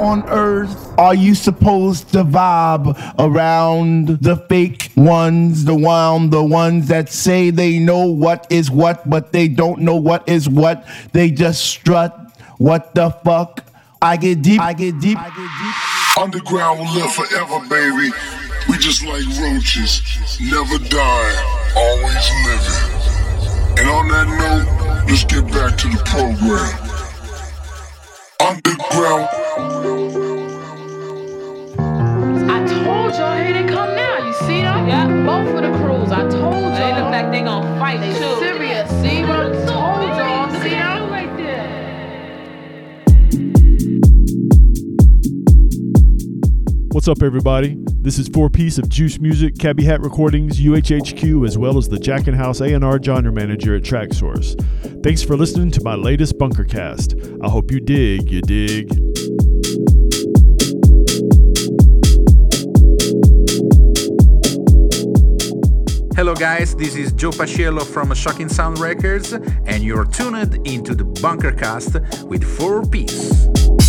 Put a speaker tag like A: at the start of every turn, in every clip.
A: on earth are you supposed to vibe around the fake ones, the one, the ones that say they know what is what, but they don't know what is what? They just strut. What the fuck? I get deep, I get deep, I get deep.
B: Underground will live forever, baby. We just like roaches, never die, always living. And on that note, let's get back to the program. Underground.
C: I told y'all, here they come now. You see them?
D: Yeah.
C: Both of the crews. I told y'all.
D: They look like they gonna fight
C: they
D: too.
C: serious. See what I told y'all?
E: What's up, everybody? This is 4Peace of Juiced Music, Cabby Hat Recordings, UHHQ, as well as the Jackin House A&R genre manager at Traxsource. Thanks for listening to my latest Bunkercast. I hope you dig, you dig.
F: Hello, guys, this is Joe Paciello from Shocking Sound Records, and you're tuned into the Bunkercast with 4Peace.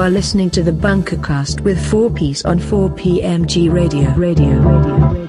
D: You are listening to the Bunkercast with 4Peace on 4PMG Radio. Radio. Radio.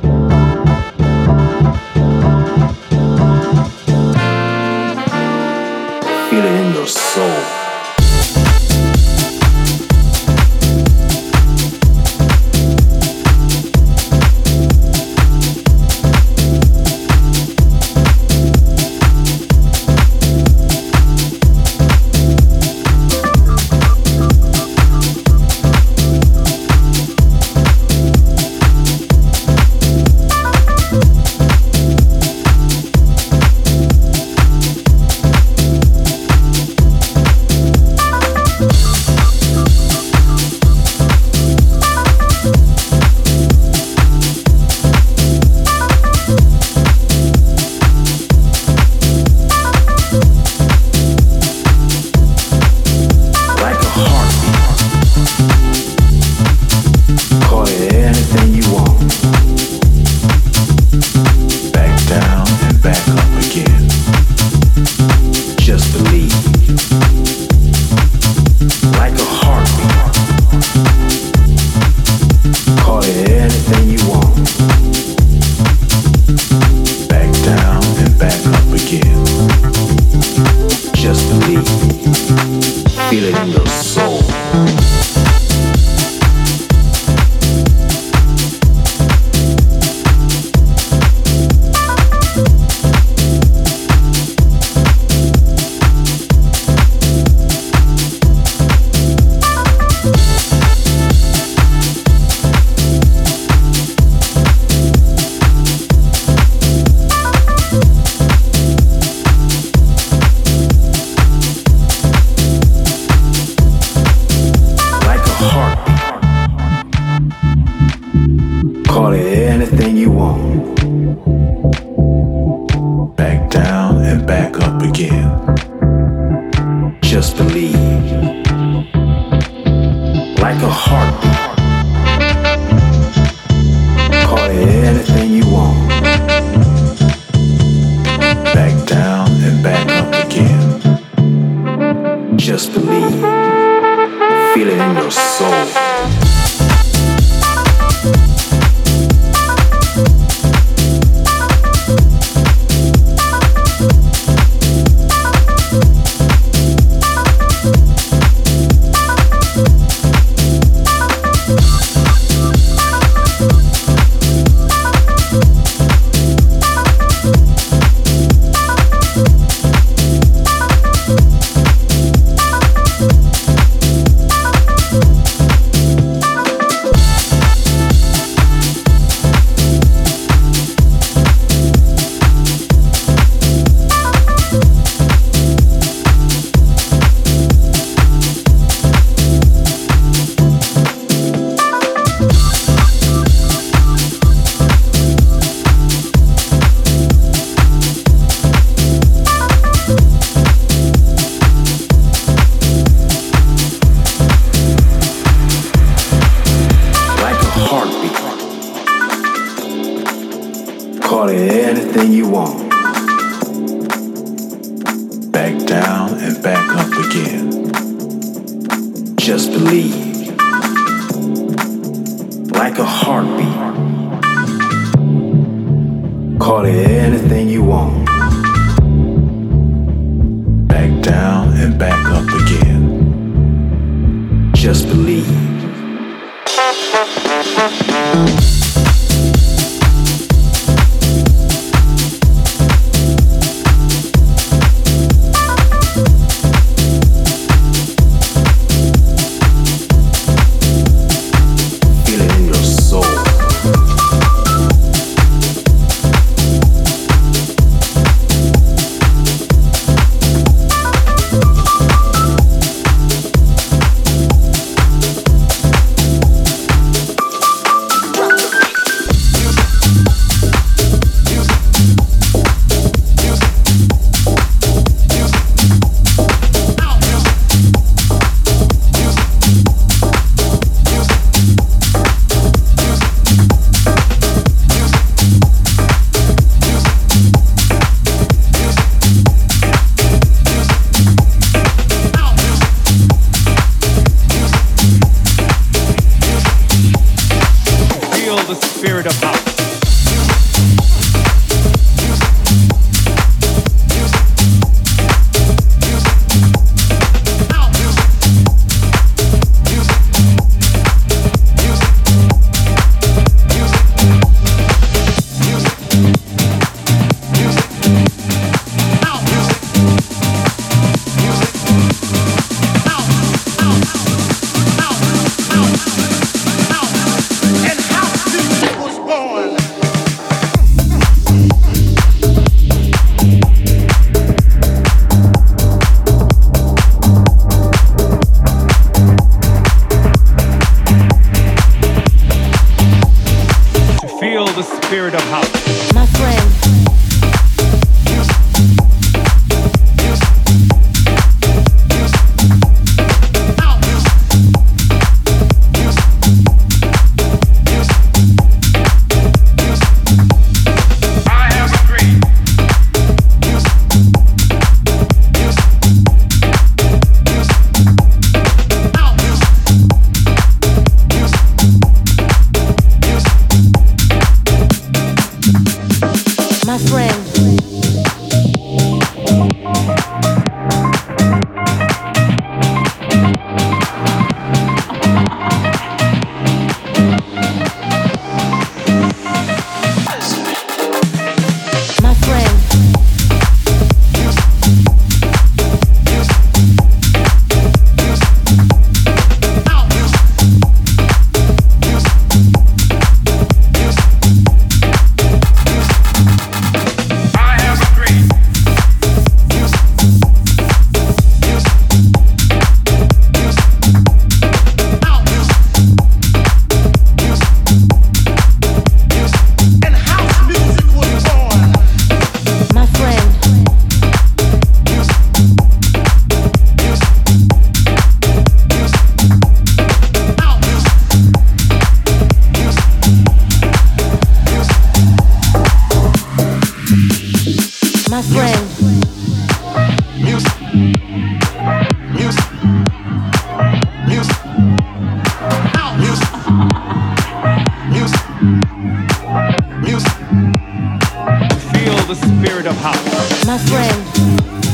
G: the spirit of house.
H: My friend.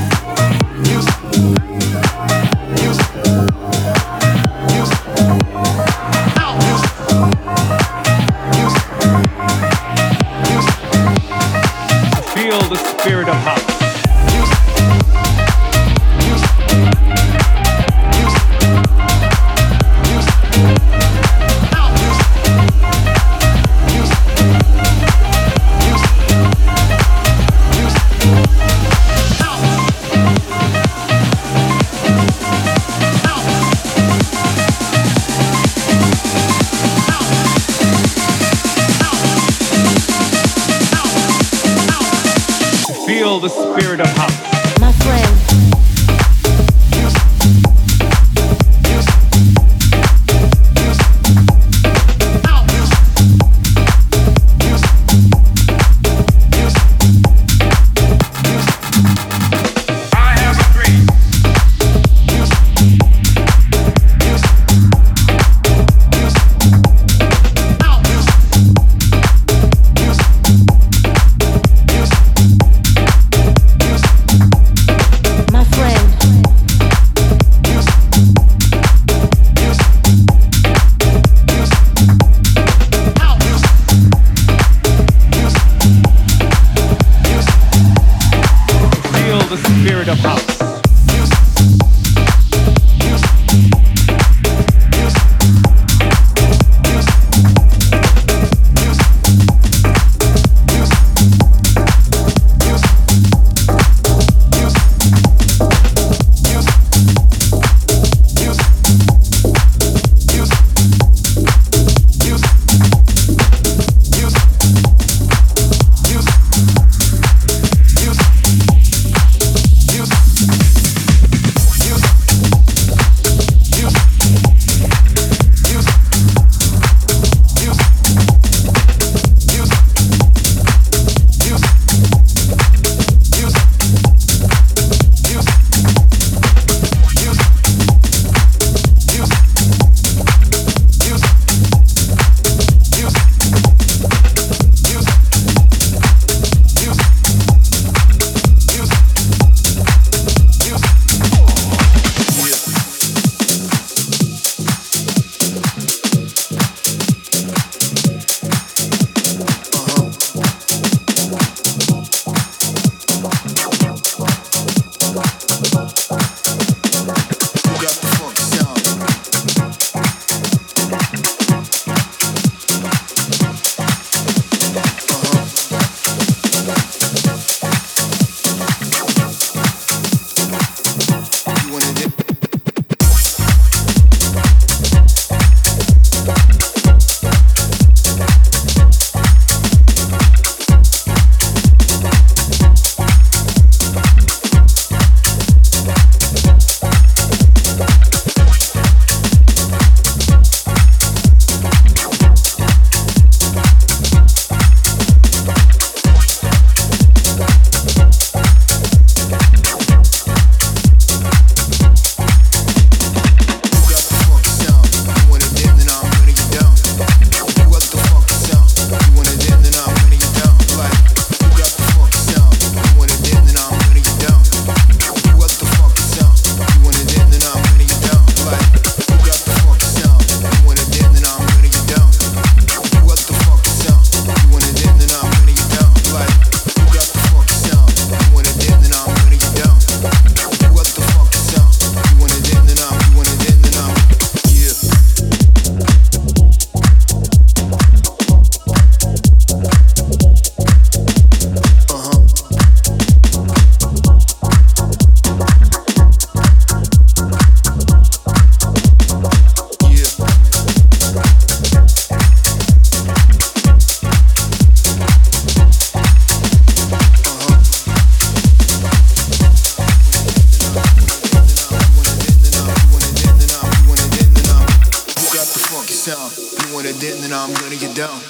G: Down.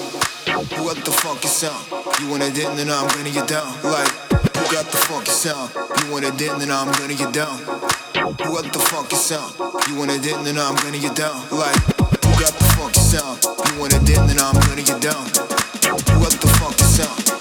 G: What the fuck funky sound? You want it in, then I'm gonna get down. Like, who got the funky sound? You want it in, then I'm gonna get down. What the fuck funky sound? You want it in, then I'm gonna get down. Like, who got the funky sound? You want it in, then I'm gonna get down. What the sound?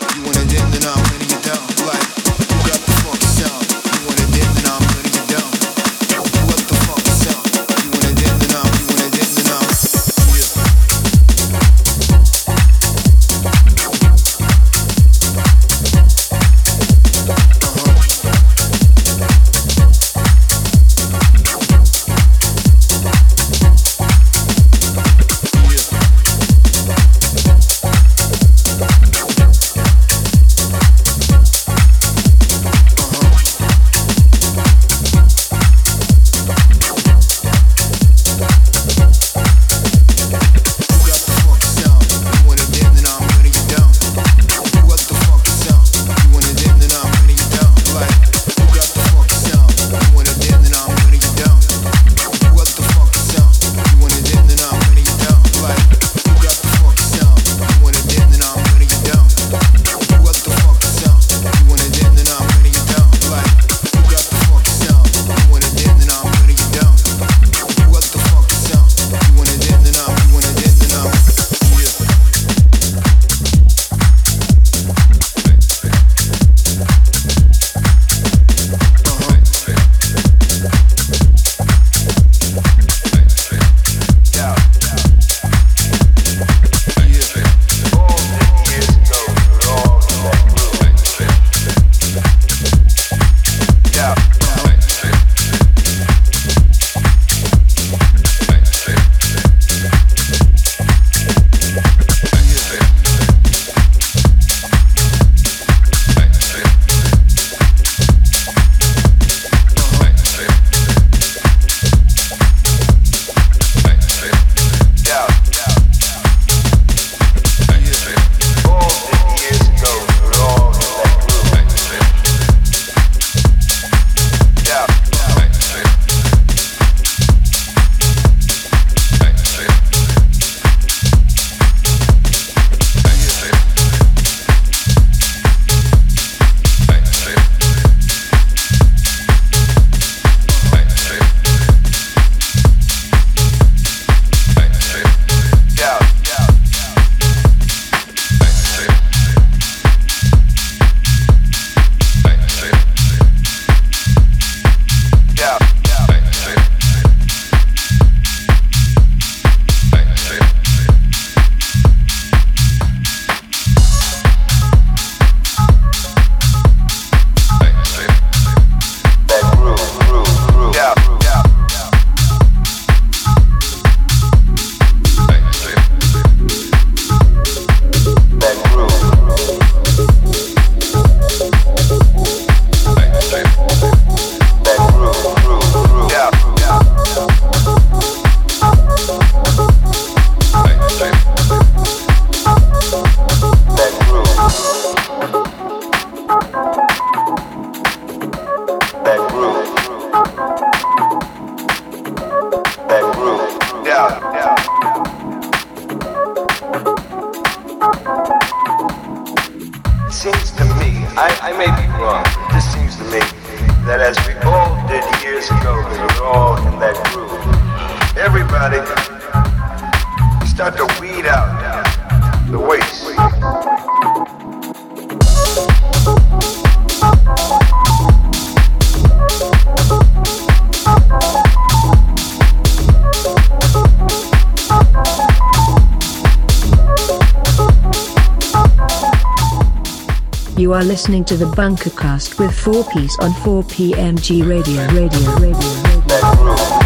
D: Listening to the Bunkercast with 4Peace on 4PMG Radio. Radio. Radio. Radio.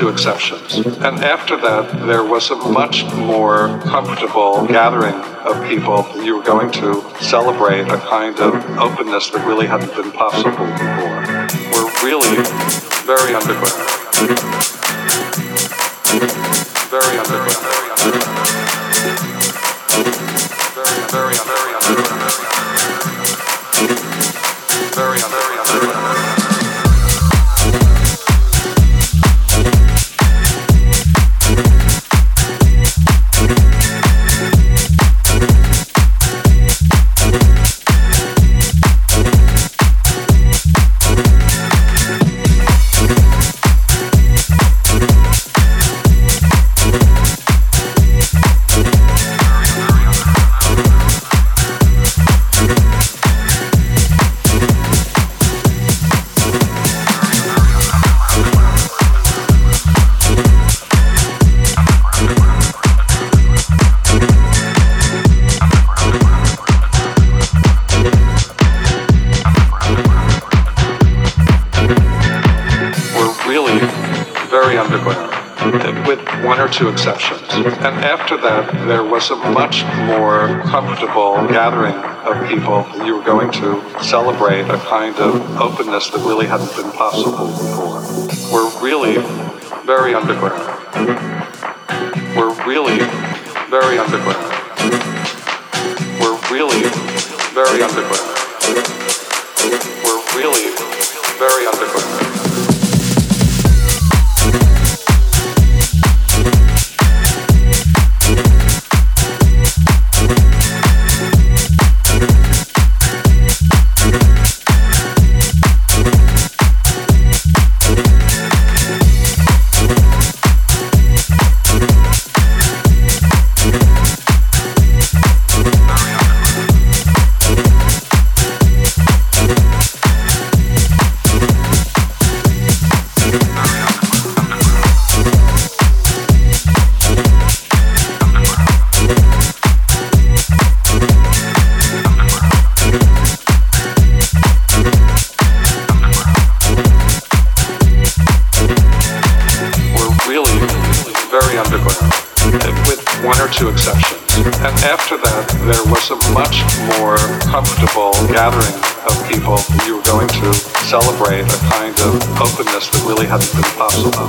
I: Two exceptions. And after that, there was a much more comfortable gathering of people. You were going to celebrate a kind of openness that really hadn't been possible before. We're really very underground. Very underground. Was a much more comfortable gathering of people. You were going to celebrate a kind of openness that really hadn't been possible before. We're really very underground. We're really very underground. We're really very underground. We're really very underground.
J: Thank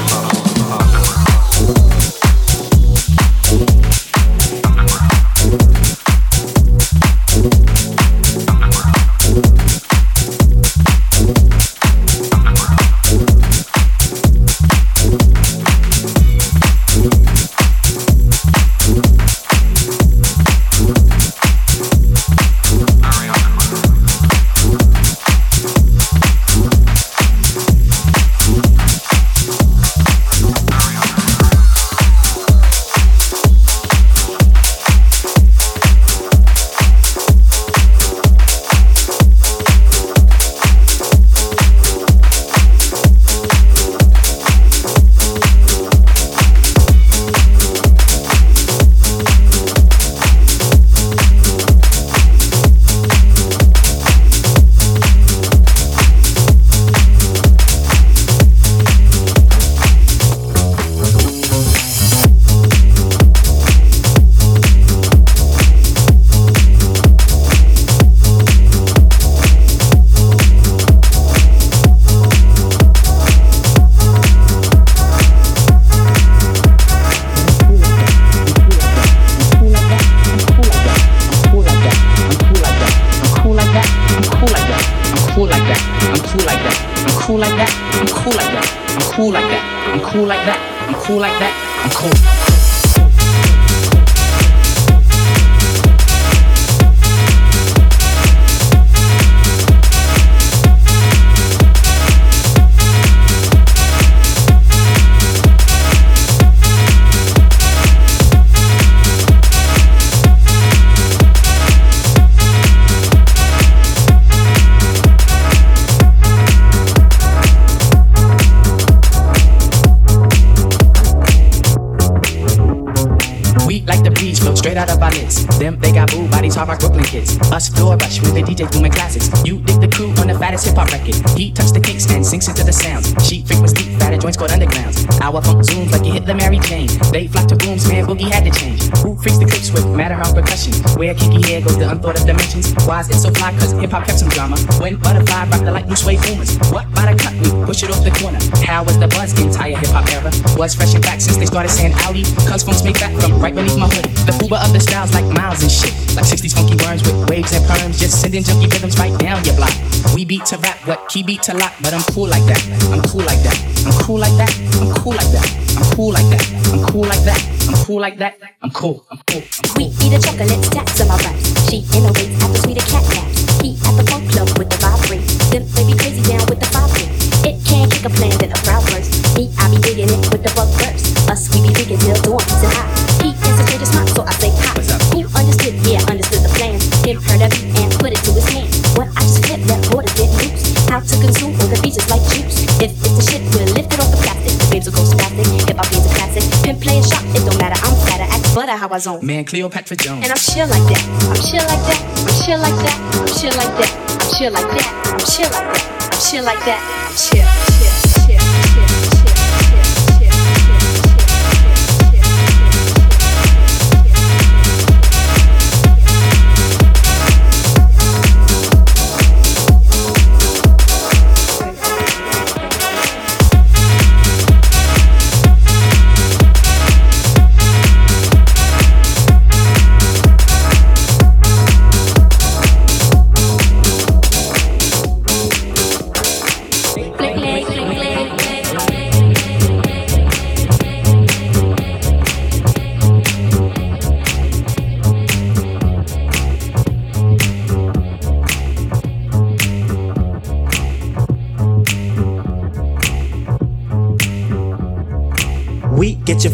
J: was fresh and back since they started saying Audi. Cause phones make back from right beneath my hood. The Uber of the styles like miles and shit. Like 60s funky worms with waves and perms. Just sending junky rhythms right down your block. We beat to rap, what key beat to lock. But I'm cool like that. I'm cool like that. I'm cool like that. I'm cool like that. I'm cool like that. I'm cool like that. I'm cool like that.
K: Zone.
J: Man, Cleopatra Jones.
K: And I'm chill like that. I'm chill like that. I'm chill like that. I'm chill like that. I'm chill like that. I'm chill like that. I'm chill like that. I'm chill,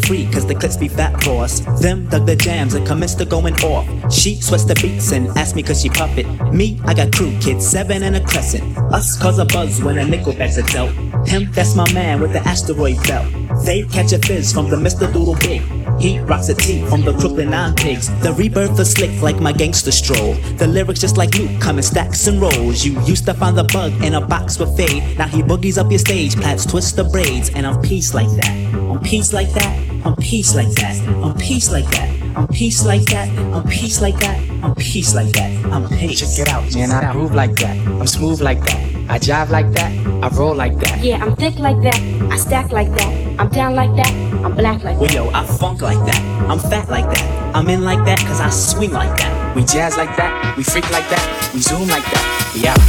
L: free, cause the clips be fat boss. Them dug the jams and commenced to going off. She sweats the beats and asked me cause she puppet. Me, I got crew kids, seven and a crescent. Us cause a buzz when a nickel backs a dealt. Him, that's my man with the asteroid belt. They catch a fizz from the Mr. Doodle Big. He rocks a from the Brooklyn Nine Pigs. The rebirth is slick like my gangster stroll. The lyrics just like Luke, come in stacks and rolls. You used to find the bug in a box with fade. Now he boogies up your stage, plats twist the braids, and I'm peace like that. I'm peace like that. I'm peace like that. I'm peace like that. I'm peace like that. I'm peace like that. I'm peace like that. I'm peace.
J: Check it out, man. I groove like that. I'm smooth like that. I jive like that. I roll like that.
K: Yeah, I'm thick like that. I stack like that. I'm down like that. I'm black like
L: that. Well, yo, I funk like that. I'm fat like that. I'm in like that cause I swing like that.
J: We jazz like that. We freak like that. We zoom like that. We out,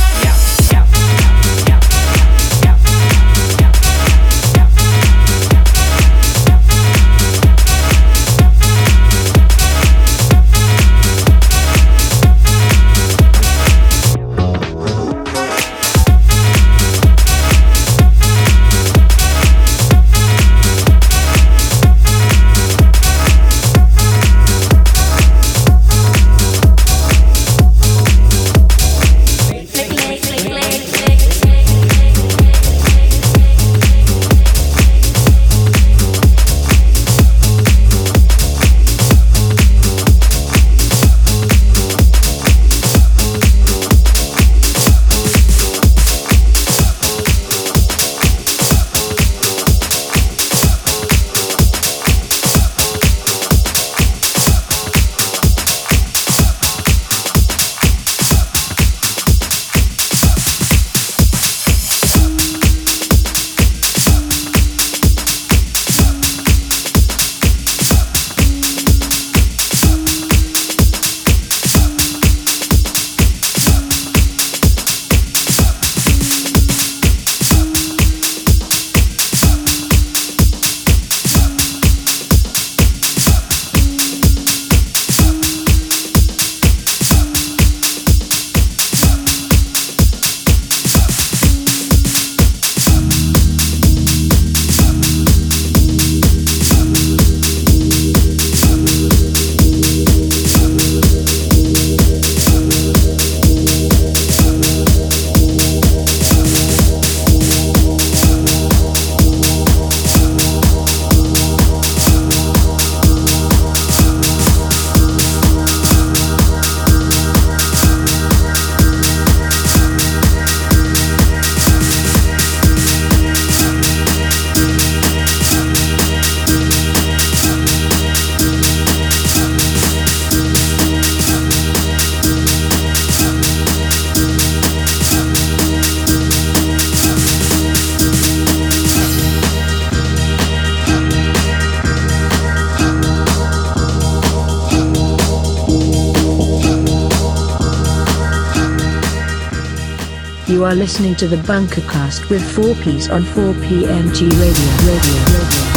D: You are listening to the Bunkercast with 4Peace on 4PMG Radio. Radio. Radio.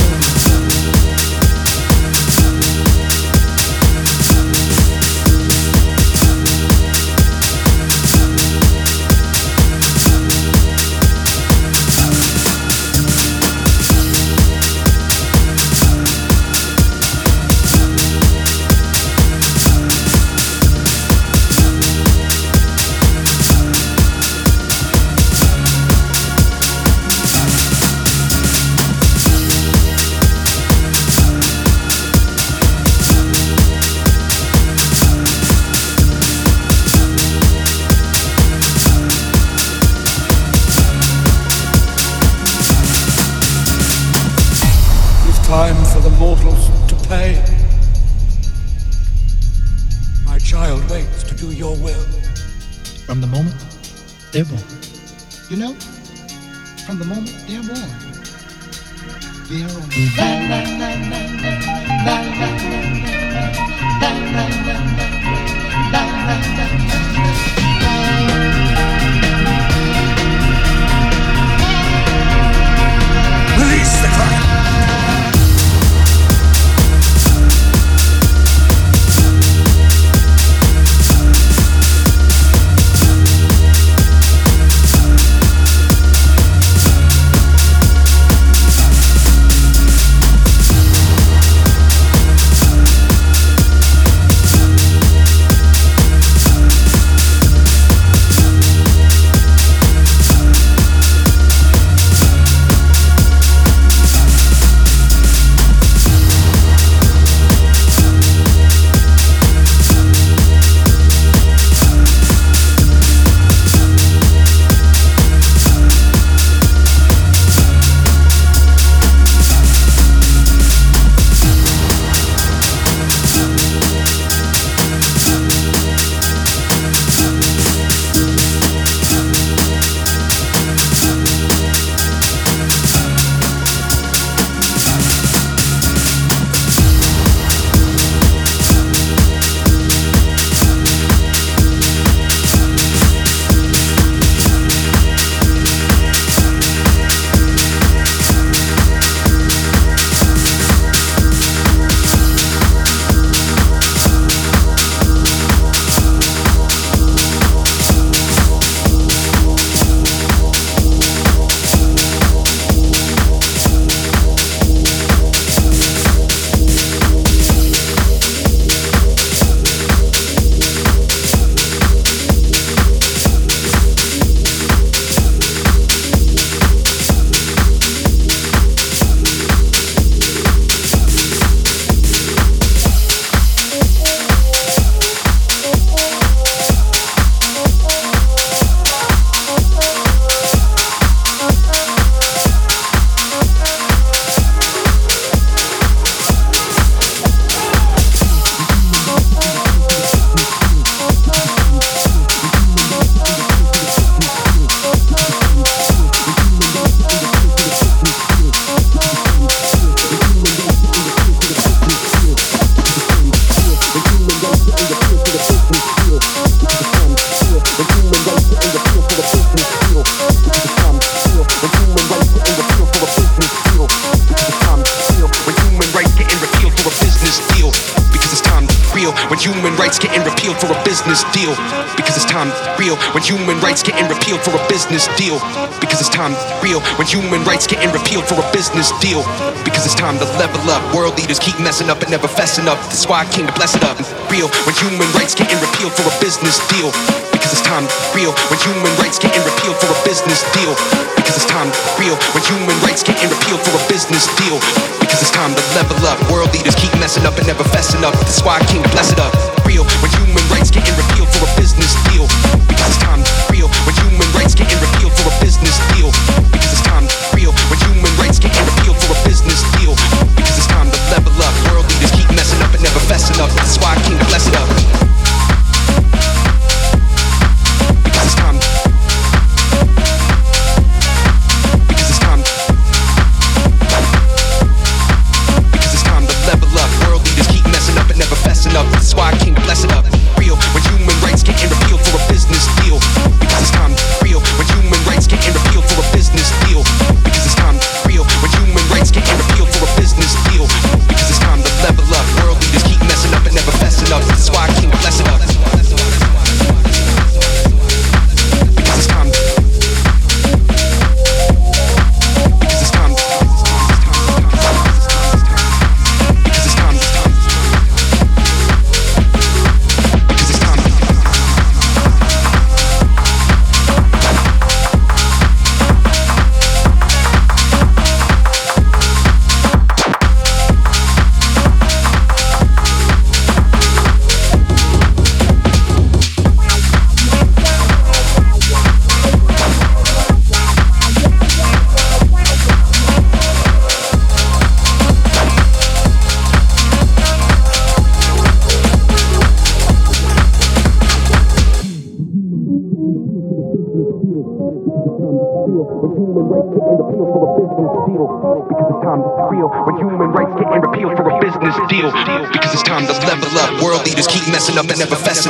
M: messing. That's why I came to bless it up. Real when human rights getting repealed for a business deal.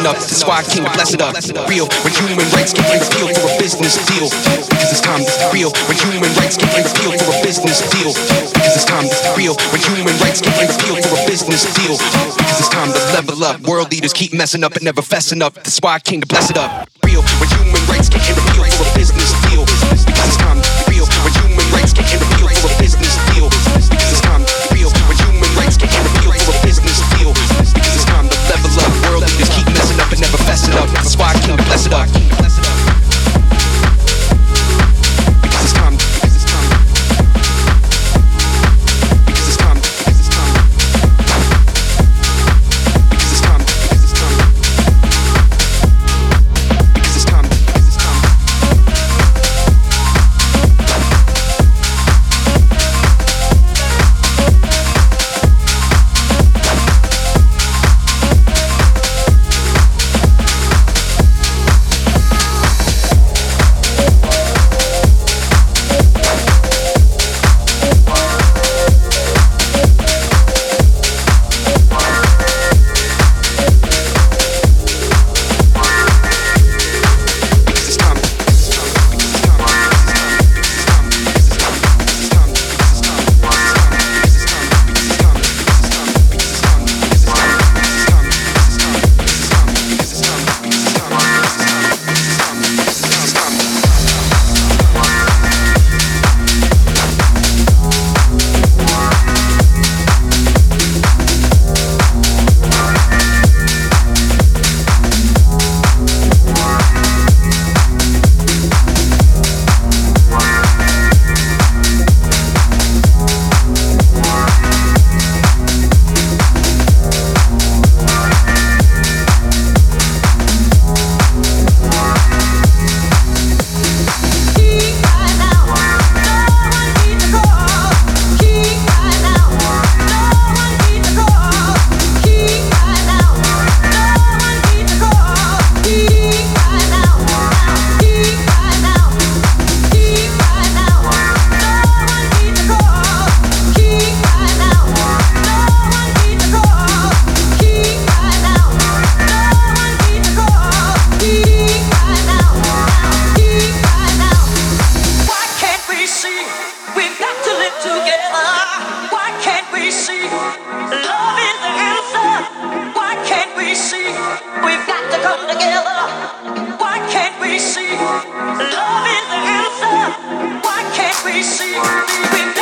M: Up. That's why I came to bless it up. Real when human rights get repealed for a business deal. Because it's time to real when human rights get repealed for a business deal. Because it's time to real when human rights get repealed for a business deal. Because it's time to level up. World leaders keep messing up and never fessing up. That's why I came to bless it up.
N: See love is the answer? Why can't we see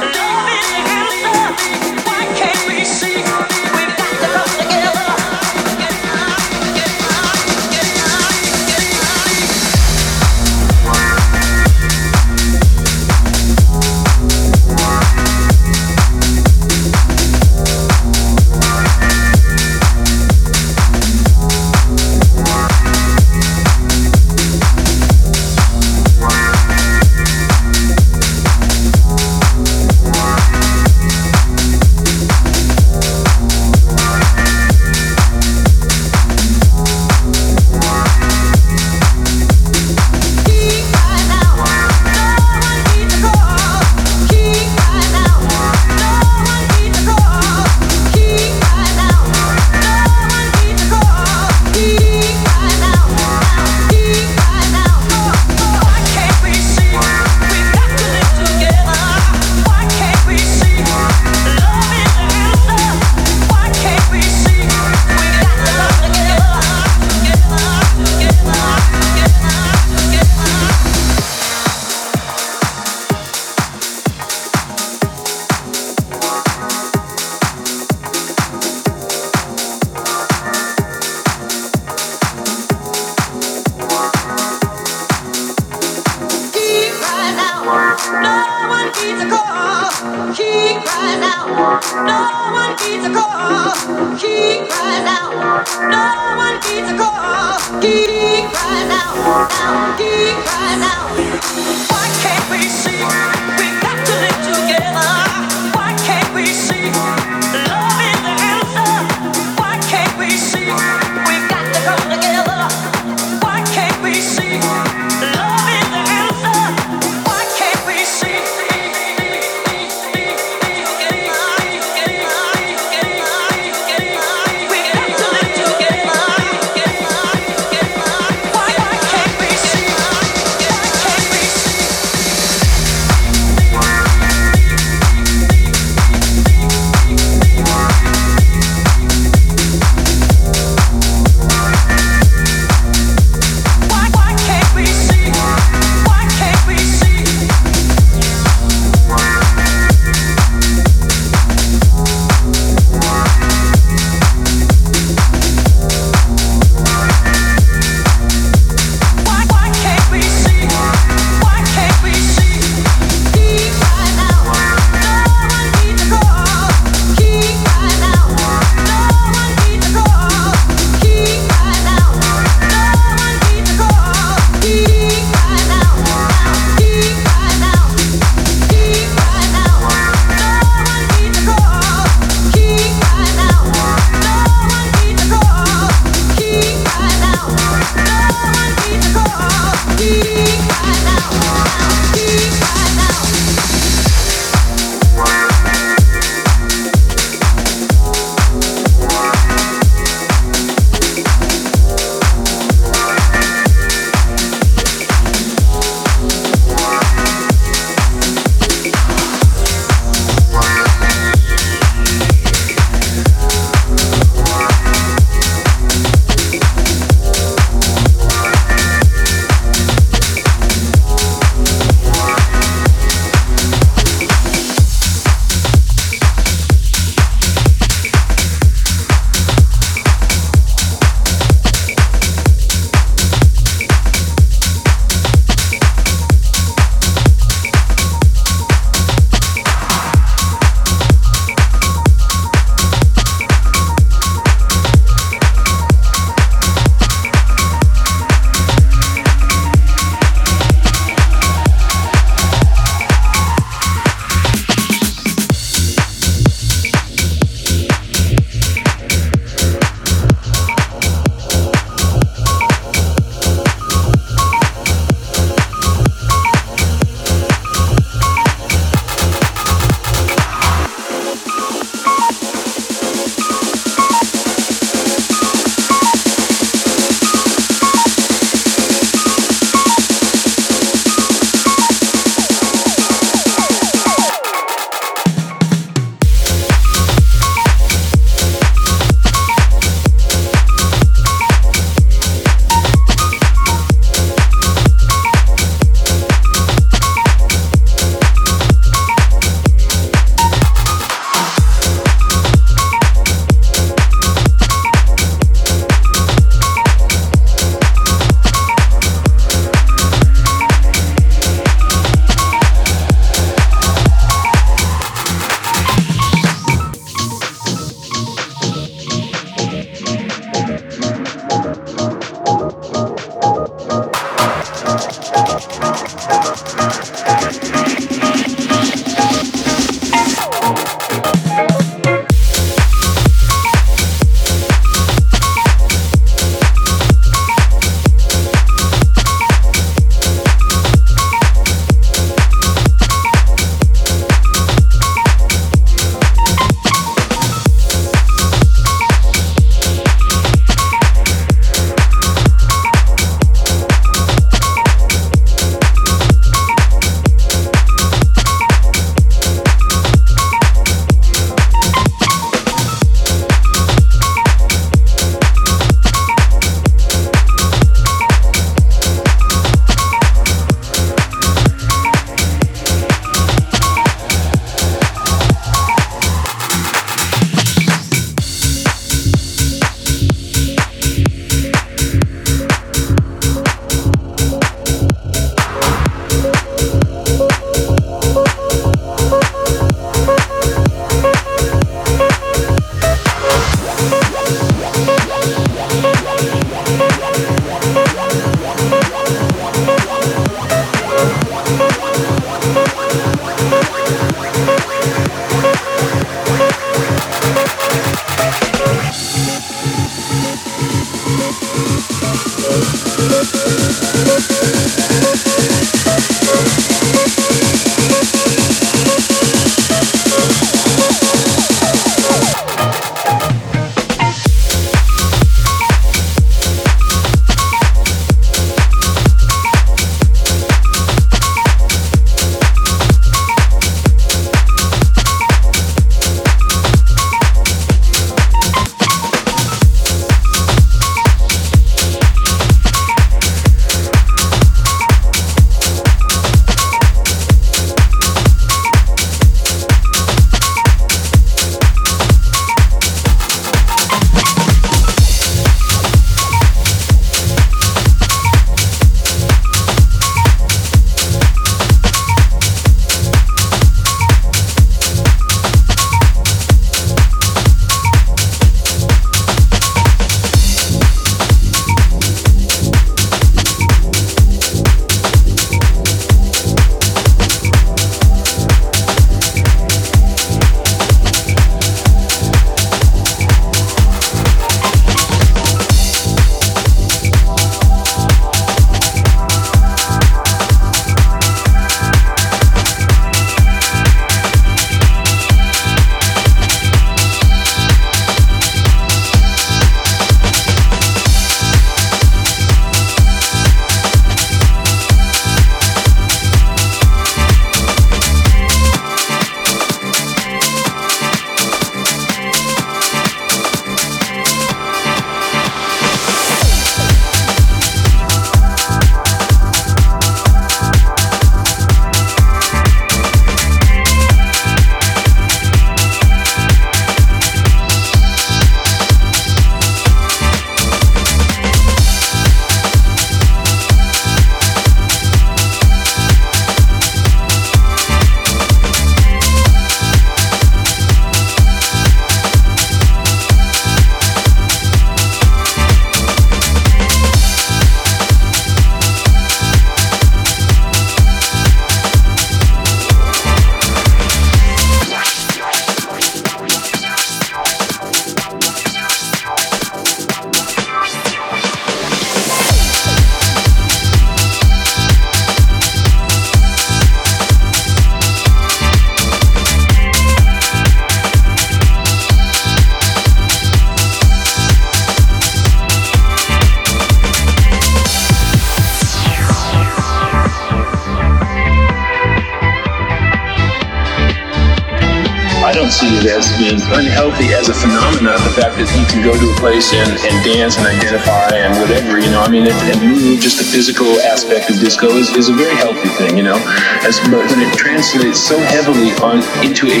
O: being unhealthy as a phenomenon. The fact that you can go to a place and, and dance and identify and whatever, you know, I mean, and move, just the physical aspect of disco is, is a very healthy thing, you know. As, but when it translates so heavily on into a,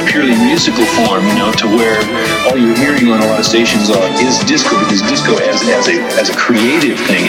O: a purely musical form, you know, to where all you're hearing on a lot of stations are, is disco, because disco as, as, a, as a creative thing